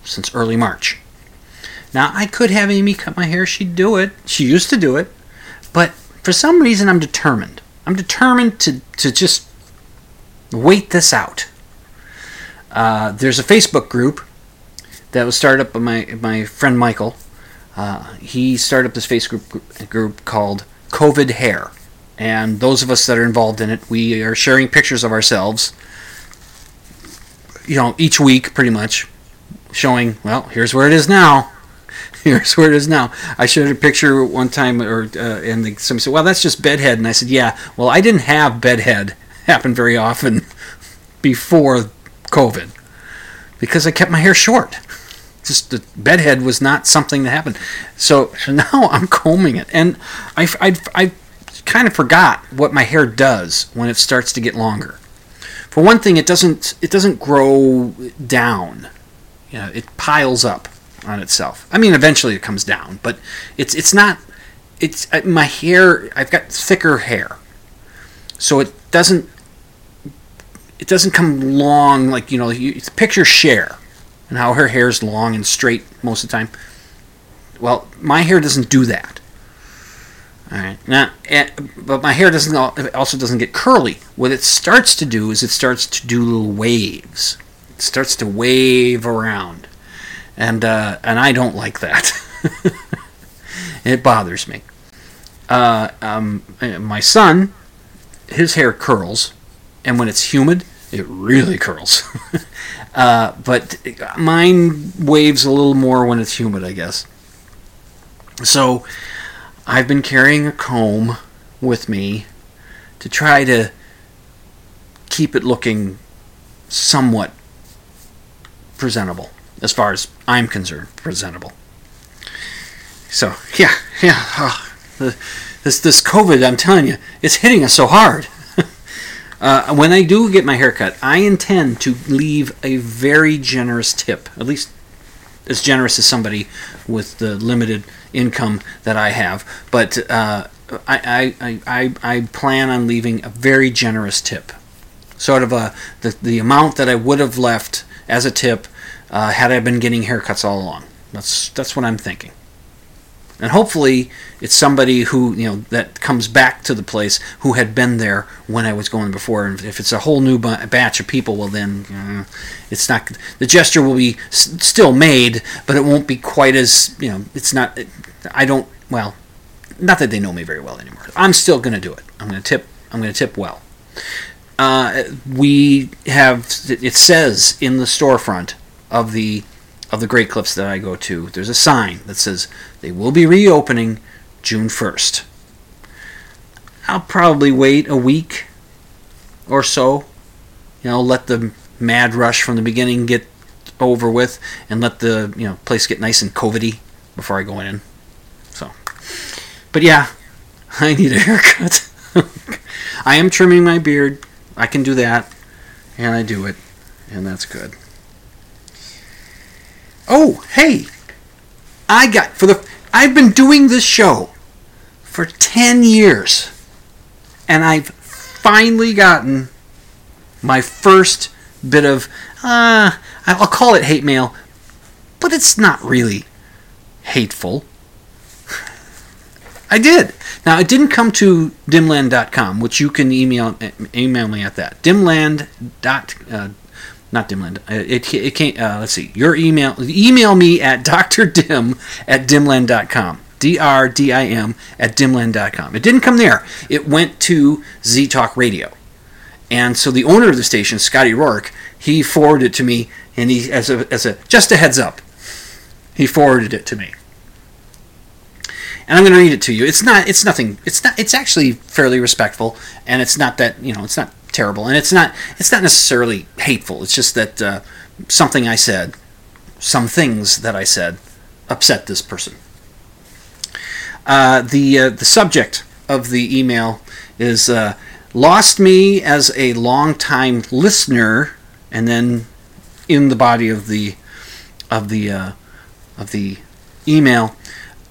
since early March. Now I could have Amy cut my hair; she'd do it. She used to do it, but for some reason I'm determined. I'm determined to, to just wait this out. Uh, there's a Facebook group that was started up by my, my friend Michael. Uh, he started up this Facebook group called COVID Hair. And those of us that are involved in it, we are sharing pictures of ourselves, you know, each week pretty much, showing, well, here's where it is now. Here's where it is now. I showed a picture one time, or uh, and the, somebody said, "Well, that's just bedhead," and I said, "Yeah, well, I didn't have bedhead <laughs> happen very often before COVID because I kept my hair short. Just the bedhead was not something that happened. So, so <laughs> now I'm combing it, and I, I, I kind of forgot what my hair does when it starts to get longer. For one thing, it doesn't it doesn't grow down. You know, it piles up on itself. I mean, eventually it comes down, but it's it's not. It's uh, my hair. I've got thicker hair, so it doesn't. It doesn't come long like you know. You picture Cher, and how her hair's long and straight most of the time. Well, my hair doesn't do that. All right. Now, eh, but my hair doesn't also doesn't get curly. What it starts to do is it starts to do little waves. It starts to wave around. And uh, and I don't like that. <laughs> it bothers me. Uh, um, my son, his hair curls, and when it's humid, it really curls. <laughs> uh, but mine waves a little more when it's humid, I guess. So I've been carrying a comb with me to try to keep it looking somewhat presentable, as far as I'm concerned, presentable. So yeah, yeah. Oh, this this COVID, I'm telling you, it's hitting us so hard. <laughs> uh, when I do get my haircut, I intend to leave a very generous tip, at least as generous as somebody with the limited income that I have. But uh, I, I, I, I plan on leaving a very generous tip, sort of a the, the amount that I would have left as a tip uh, had I been getting haircuts all along. That's that's what I'm thinking. And hopefully it's somebody who you know that comes back to the place who had been there when I was going before. And if it's a whole new batch of people, well then uh, it's not the gesture will be s- still made, but it won't be quite as you know. It's not. I don't. Well, not that they know me very well anymore. I'm still going to do it. I'm going to tip. I'm going to tip well. Uh, we have. It says in the storefront of the of the Great Clips that I go to, there's a sign that says they will be reopening June 1st. I'll probably wait a week or so. You know, let the mad rush from the beginning get over with and let the, you know, place get nice and covidy before I go in. So, but yeah, <laughs> I need a haircut. <laughs> I am trimming my beard. I can do that. And I do it. And that's good. Oh, hey, I got for the I've been doing this show for 10 years and I've finally gotten my first bit of uh I'll call it hate mail, but it's not really hateful. <laughs> I did. Now it didn't come to dimland.com, which you can email email me at that. dimland dot uh, not Dimland. Uh, it, it can't. Uh, let's see. Your email. Email me at drdim at dimland.com. D R D I M at dimland.com. It didn't come there. It went to Z Talk Radio, and so the owner of the station, Scotty Rourke, he forwarded it to me, and he as a as a just a heads up, he forwarded it to me. And I'm going to read it to you. It's not. It's nothing. It's not. It's actually fairly respectful, and it's not that you know. It's not terrible, and it's not it's not necessarily hateful. It's just that uh, something I said, some things that I said, upset this person. Uh, the uh, the subject of the email is uh, lost me as a long-time listener, and then in the body of the of the uh, of the email.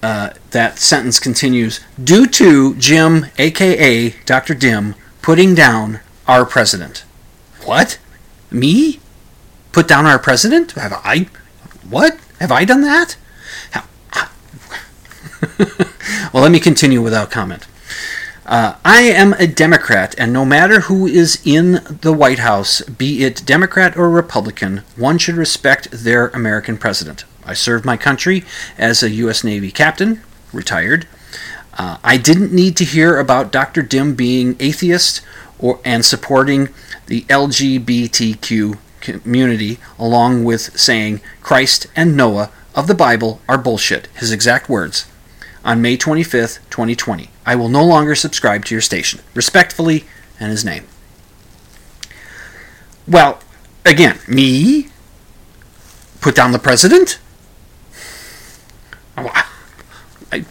Uh, that sentence continues due to Jim, aka Dr. Dim, putting down our president. What? Me? Put down our president? Have I? What? Have I done that? <laughs> well, let me continue without comment. Uh, I am a Democrat, and no matter who is in the White House, be it Democrat or Republican, one should respect their American president. I served my country as a U.S. Navy captain, retired. Uh, I didn't need to hear about Dr. Dim being atheist or, and supporting the LGBTQ community, along with saying Christ and Noah of the Bible are bullshit, his exact words, on May 25th, 2020. I will no longer subscribe to your station. Respectfully, and his name. Well, again, me? Put down the president?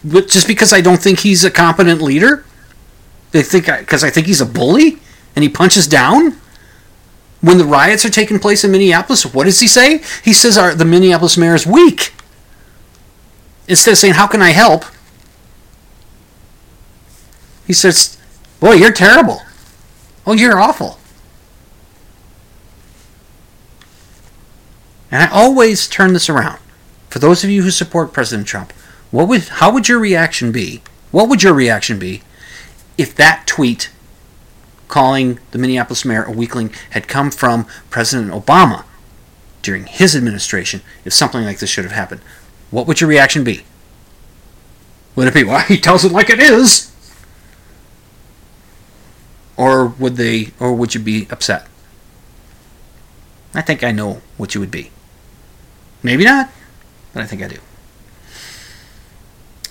Just because I don't think he's a competent leader? They think because I, I think he's a bully and he punches down. When the riots are taking place in Minneapolis, what does he say? He says our, the Minneapolis mayor is weak. Instead of saying, "How can I help?" He says, "Boy, you're terrible. Oh, you're awful." And I always turn this around. For those of you who support President Trump, what would how would your reaction be? What would your reaction be if that tweet calling the Minneapolis mayor a weakling had come from President Obama, during his administration if something like this should have happened, what would your reaction be? Would it be, well, <laughs> he tells it like it is? Or would they or would you be upset? I think I know what you would be. Maybe not, but I think I do.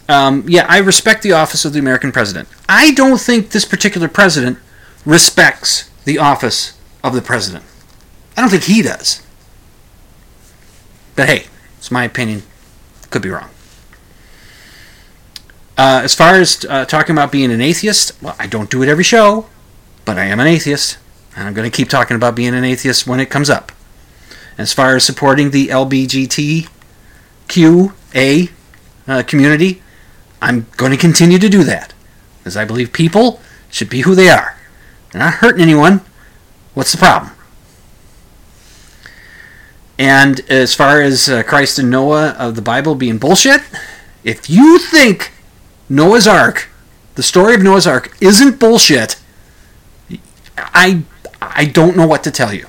Um, yeah, I respect the office of the American president. I don't think this particular president respects the office of the president. I don't think he does. But hey, it's my opinion. Could be wrong. Uh, as far as uh, talking about being an atheist, well, I don't do it every show, but I am an atheist, and I'm going to keep talking about being an atheist when it comes up. As far as supporting the LBGTQA uh, community, I'm going to continue to do that, because I believe people should be who they are. They're not hurting anyone. What's the problem? And as far as uh, Christ and Noah of the Bible being bullshit, if you think Noah's Ark, the story of Noah's Ark, isn't bullshit, I I don't know what to tell you.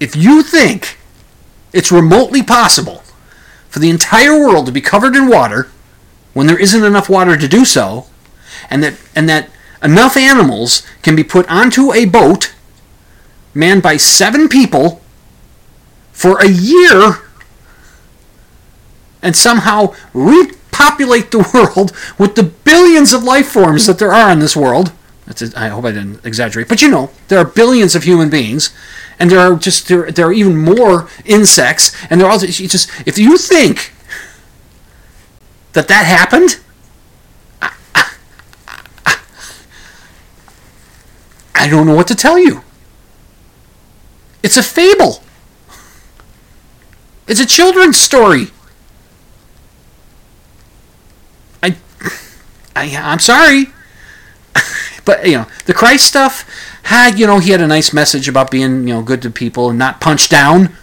If you think it's remotely possible for the entire world to be covered in water when there isn't enough water to do so, and that and that enough animals can be put onto a boat manned by seven people for a year and somehow repopulate the <laughs> world with the billions of life forms that there are in this world. That's I hope I didn't exaggerate, but you know there are billions of human beings, and there are just there, there are even more insects, and they're all just if you think that that happened. I don't know what to tell you. It's a fable. It's a children's story. I, I I'm sorry, <laughs> but you know the Christ stuff had you know he had a nice message about being you know good to people and not punch down,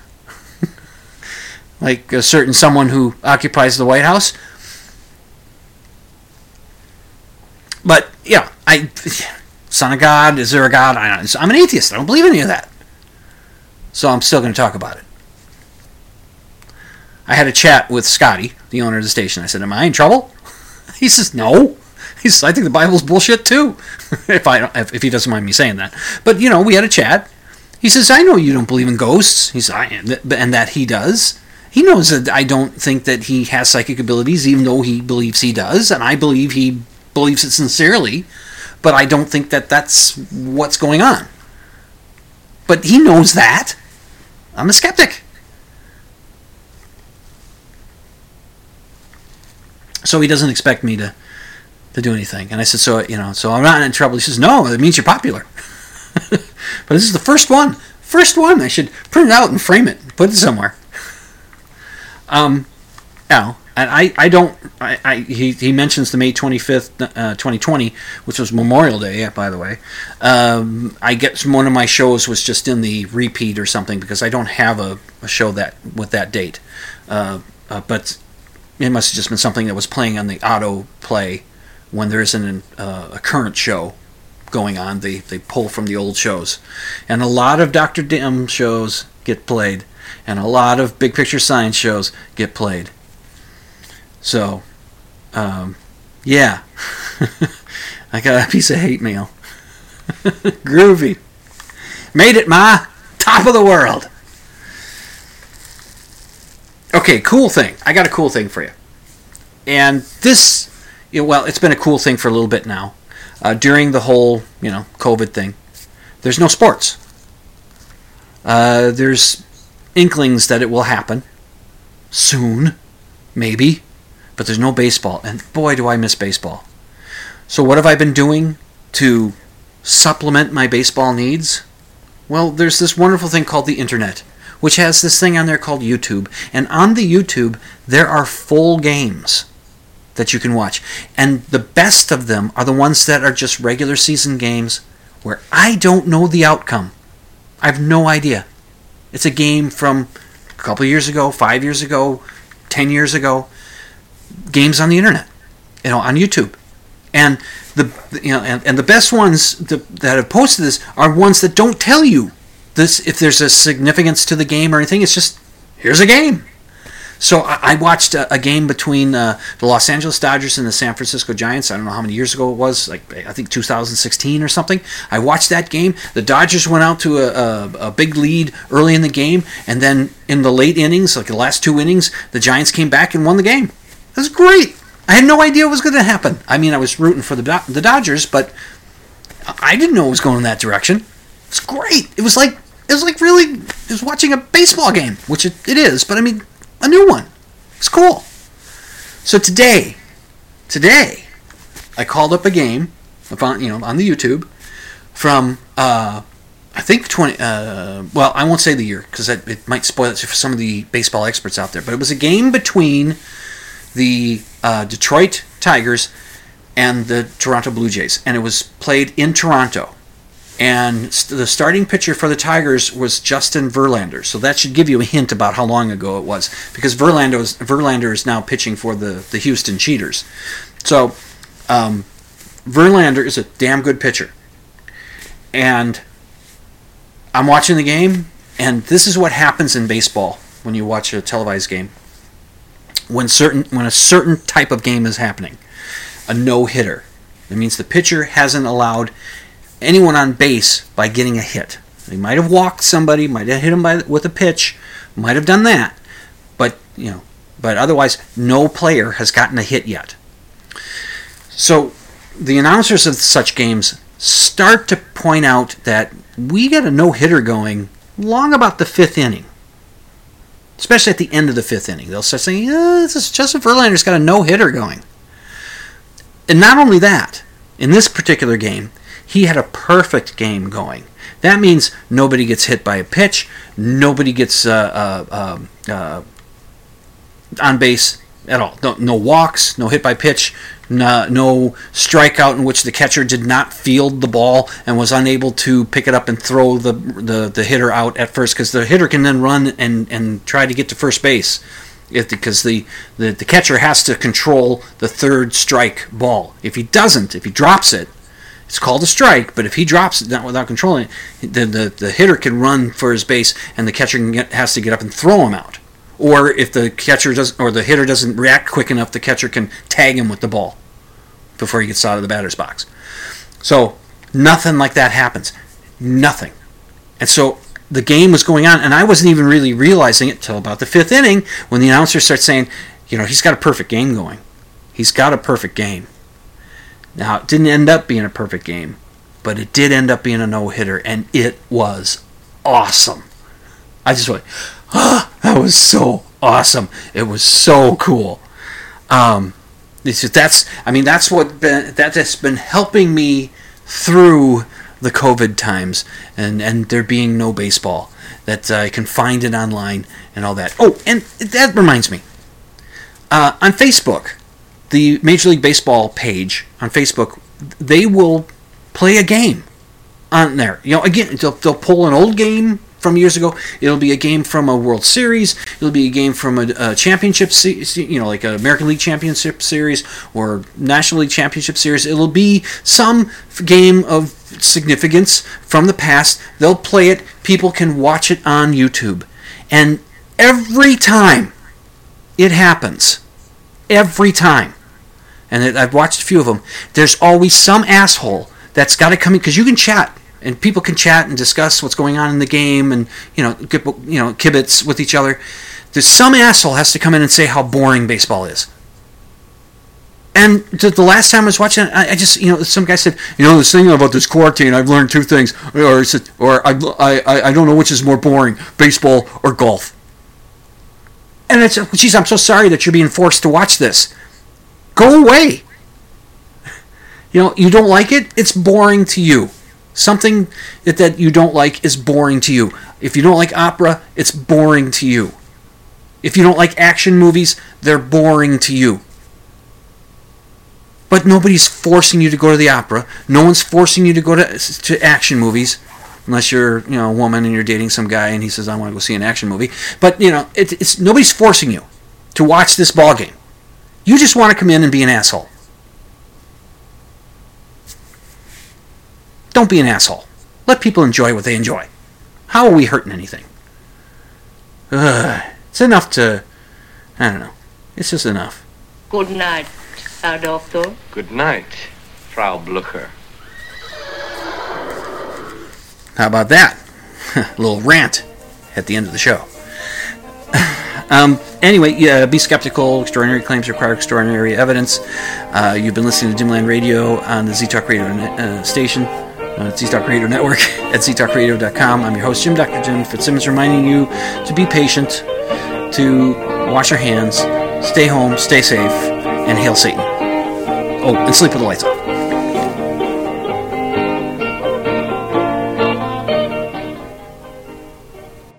<laughs> like a certain someone who occupies the White House. But yeah, I son of God is there a God? I, I'm an atheist. I don't believe any of that. So I'm still going to talk about it. I had a chat with Scotty, the owner of the station. I said, "Am I in trouble?" <laughs> He says, "No." He says, "I think the Bible's bullshit too." <laughs> if I if, if he doesn't mind me saying that, but you know, we had a chat. He says, "I know you don't believe in ghosts." He says, "I and that he does." He knows that I don't think that he has psychic abilities, even though he believes he does, and I believe he believes it sincerely. But I don't think that that's what's going on. But he knows that. I'm a skeptic. So he doesn't expect me to to do anything. And I said, so you know, so I'm not in trouble. He says, no, it means you're popular. <laughs> but this is the first one. First one. I should print it out and frame it, put it somewhere. Um, now, and I, I don't. I, I he, he mentions the May 25th, uh, 2020, which was Memorial Day, by the way. Um, I guess one of my shows was just in the repeat or something because I don't have a, a show that with that date. Uh, uh, but it must have just been something that was playing on the auto play when there isn't an, uh, a current show going on. They they pull from the old shows, and a lot of Doctor Dim shows get played, and a lot of Big Picture Science shows get played. So, um, yeah, <laughs> I got a piece of hate mail. <laughs> Groovy. Made it, Ma. Top of the world. Okay, cool thing. I got a cool thing for you. And this, know, well, it's been a cool thing for a little bit now. Uh, during the whole, you know, COVID thing, there's no sports. Uh, there's inklings that it will happen soon, maybe, but there's no baseball. And boy, do I miss baseball. So, what have I been doing to supplement my baseball needs? Well, there's this wonderful thing called the internet which has this thing on there called YouTube. And on the YouTube, there are full games that you can watch. And the best of them are the ones that are just regular season games where I don't know the outcome. I have no idea. It's a game from a couple years ago, five years ago, ten years ago. Games on the internet, you know, on YouTube. And the you know and, and the best ones that have posted this are ones that don't tell you this if there's a significance to the game or anything. It's just here's a game. So I, watched a, game between uh, the Los Angeles Dodgers and the San Francisco Giants. I don't know how many years ago it was, like I think 2016 or something. I watched that game. The Dodgers went out to a, a, a big lead early in the game, and then in the late innings, like the last two innings, the Giants came back and won the game. It was great. I had no idea what was going to happen. I mean, I was rooting for the the Dodgers, but I didn't know it was going in that direction. It's great. It was like it was like really it was watching a baseball game, which it, it is. But I mean, a new one. It's cool. So today, today, I called up a game, you know on the YouTube, from uh, I think twenty. Uh, well, I won't say the year because it might spoil it for some of the baseball experts out there. But it was a game between the uh, Detroit Tigers and the Toronto Blue Jays, and it was played in Toronto. And the starting pitcher for the Tigers was Justin Verlander, so that should give you a hint about how long ago it was, because Verlander is, Verlander is now pitching for the, the Houston Cheaters. So um, Verlander is a damn good pitcher, and I'm watching the game, and this is what happens in baseball when you watch a televised game when certain when a certain type of game is happening. A no hitter. It means the pitcher hasn't allowed anyone on base by getting a hit. They might have walked somebody, might have hit him by, with a pitch, might have done that, but you know, but otherwise, no player has gotten a hit yet. So, the announcers of such games start to point out that we get a no hitter going long about the fifth inning especially at the end of the fifth inning. They'll start saying, yeah, this is Justin Verlander's got a no hitter going. And not only that, in this particular game, he had a perfect game going. That means nobody gets hit by a pitch, nobody gets uh, uh, um, uh, on base at all. No, no walks, no hit by pitch, no, no, strikeout in which the catcher did not field the ball and was unable to pick it up and throw the the, the hitter out at first because the hitter can then run and, and try to get to first base if, because the, the, the catcher has to control the third strike ball. If he doesn't, if he drops it, it's called a strike, but if he drops it without controlling it, then the, the hitter can run for his base and the catcher get, has to get up and throw him out. Or if the catcher doesn't or the hitter doesn't react quick enough, the catcher can tag him with the ball before he gets out of the batter's box. So nothing like that happens. Nothing. And so the game was going on, and I wasn't even really realizing it till about the fifth inning when the announcer starts saying, you know, he's got a perfect game going. He's got a perfect game. Now, it didn't end up being a perfect game, but it did end up being a no hitter, and it was awesome. I just went, oh, that was so awesome. It was so cool. Um, that's, I mean, that's what been, that has been helping me through the COVID times and, and there being no baseball. That I can find it online and all that. Oh, and that reminds me. Uh, on Facebook, the Major League Baseball page on Facebook, they will play a game on there. You know, again, they'll, they'll pull an old game from years ago. It'll be a game from a World Series. It'll be a game from a, a championship, series, you know, like an American League Championship Series or National League Championship Series. It'll be some game of significance from the past. They'll play it. People can watch it on YouTube. And every time it happens, every time, and I've watched a few of them, there's always some asshole that's got to come in because you can chat and people can chat and discuss what's going on in the game and you know you know kibitz with each other. There's some asshole has to come in and say how boring baseball is. And the last time I was watching I just you know some guy said you know this thing about this quarantine I've learned two things or said, or I, I I don't know which is more boring baseball or golf. And it's oh, geez I'm so sorry that you're being forced to watch this. Go away. You know you don't like it. It's boring to you. Something that, that you don't like is boring to you. If you don't like opera, it's boring to you. If you don't like action movies, they're boring to you. But nobody's forcing you to go to the opera. No one's forcing you to go to, to action movies. Unless you're, you know, a woman and you're dating some guy and he says, I want to go see an action movie. But, you know, it, it's nobody's forcing you to watch this ball game. You just want to come in and be an asshole. Don't be an asshole. Let people enjoy what they enjoy. How are we hurting anything? Ugh, it's enough to. I don't know. It's just enough. Good night, Herr Doctor. Good night, Frau Blucher. How about that? <laughs> A little rant at the end of the show. <laughs> um, anyway, yeah, be skeptical. Extraordinary claims require extraordinary evidence. Uh, you've been listening to Dimland Radio on the Z Talk Radio uh, station, uh, Z Radio Network <laughs> at ztalkradio.com. I'm your host, Jim Dr. Jim Fitzsimmons, reminding you to be patient, to wash your hands, stay home, stay safe, and hail Satan. Oh, and sleep with the lights off.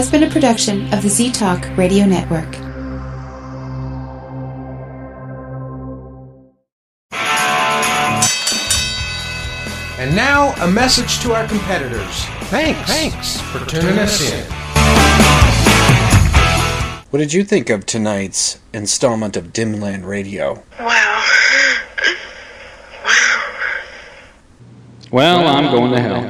Has been a production of the Z Talk Radio Network. And now, a message to our competitors. Thanks. Thanks for tuning us in. What did you think of tonight's installment of Dimland Radio? Wow. Well, I'm going to hell.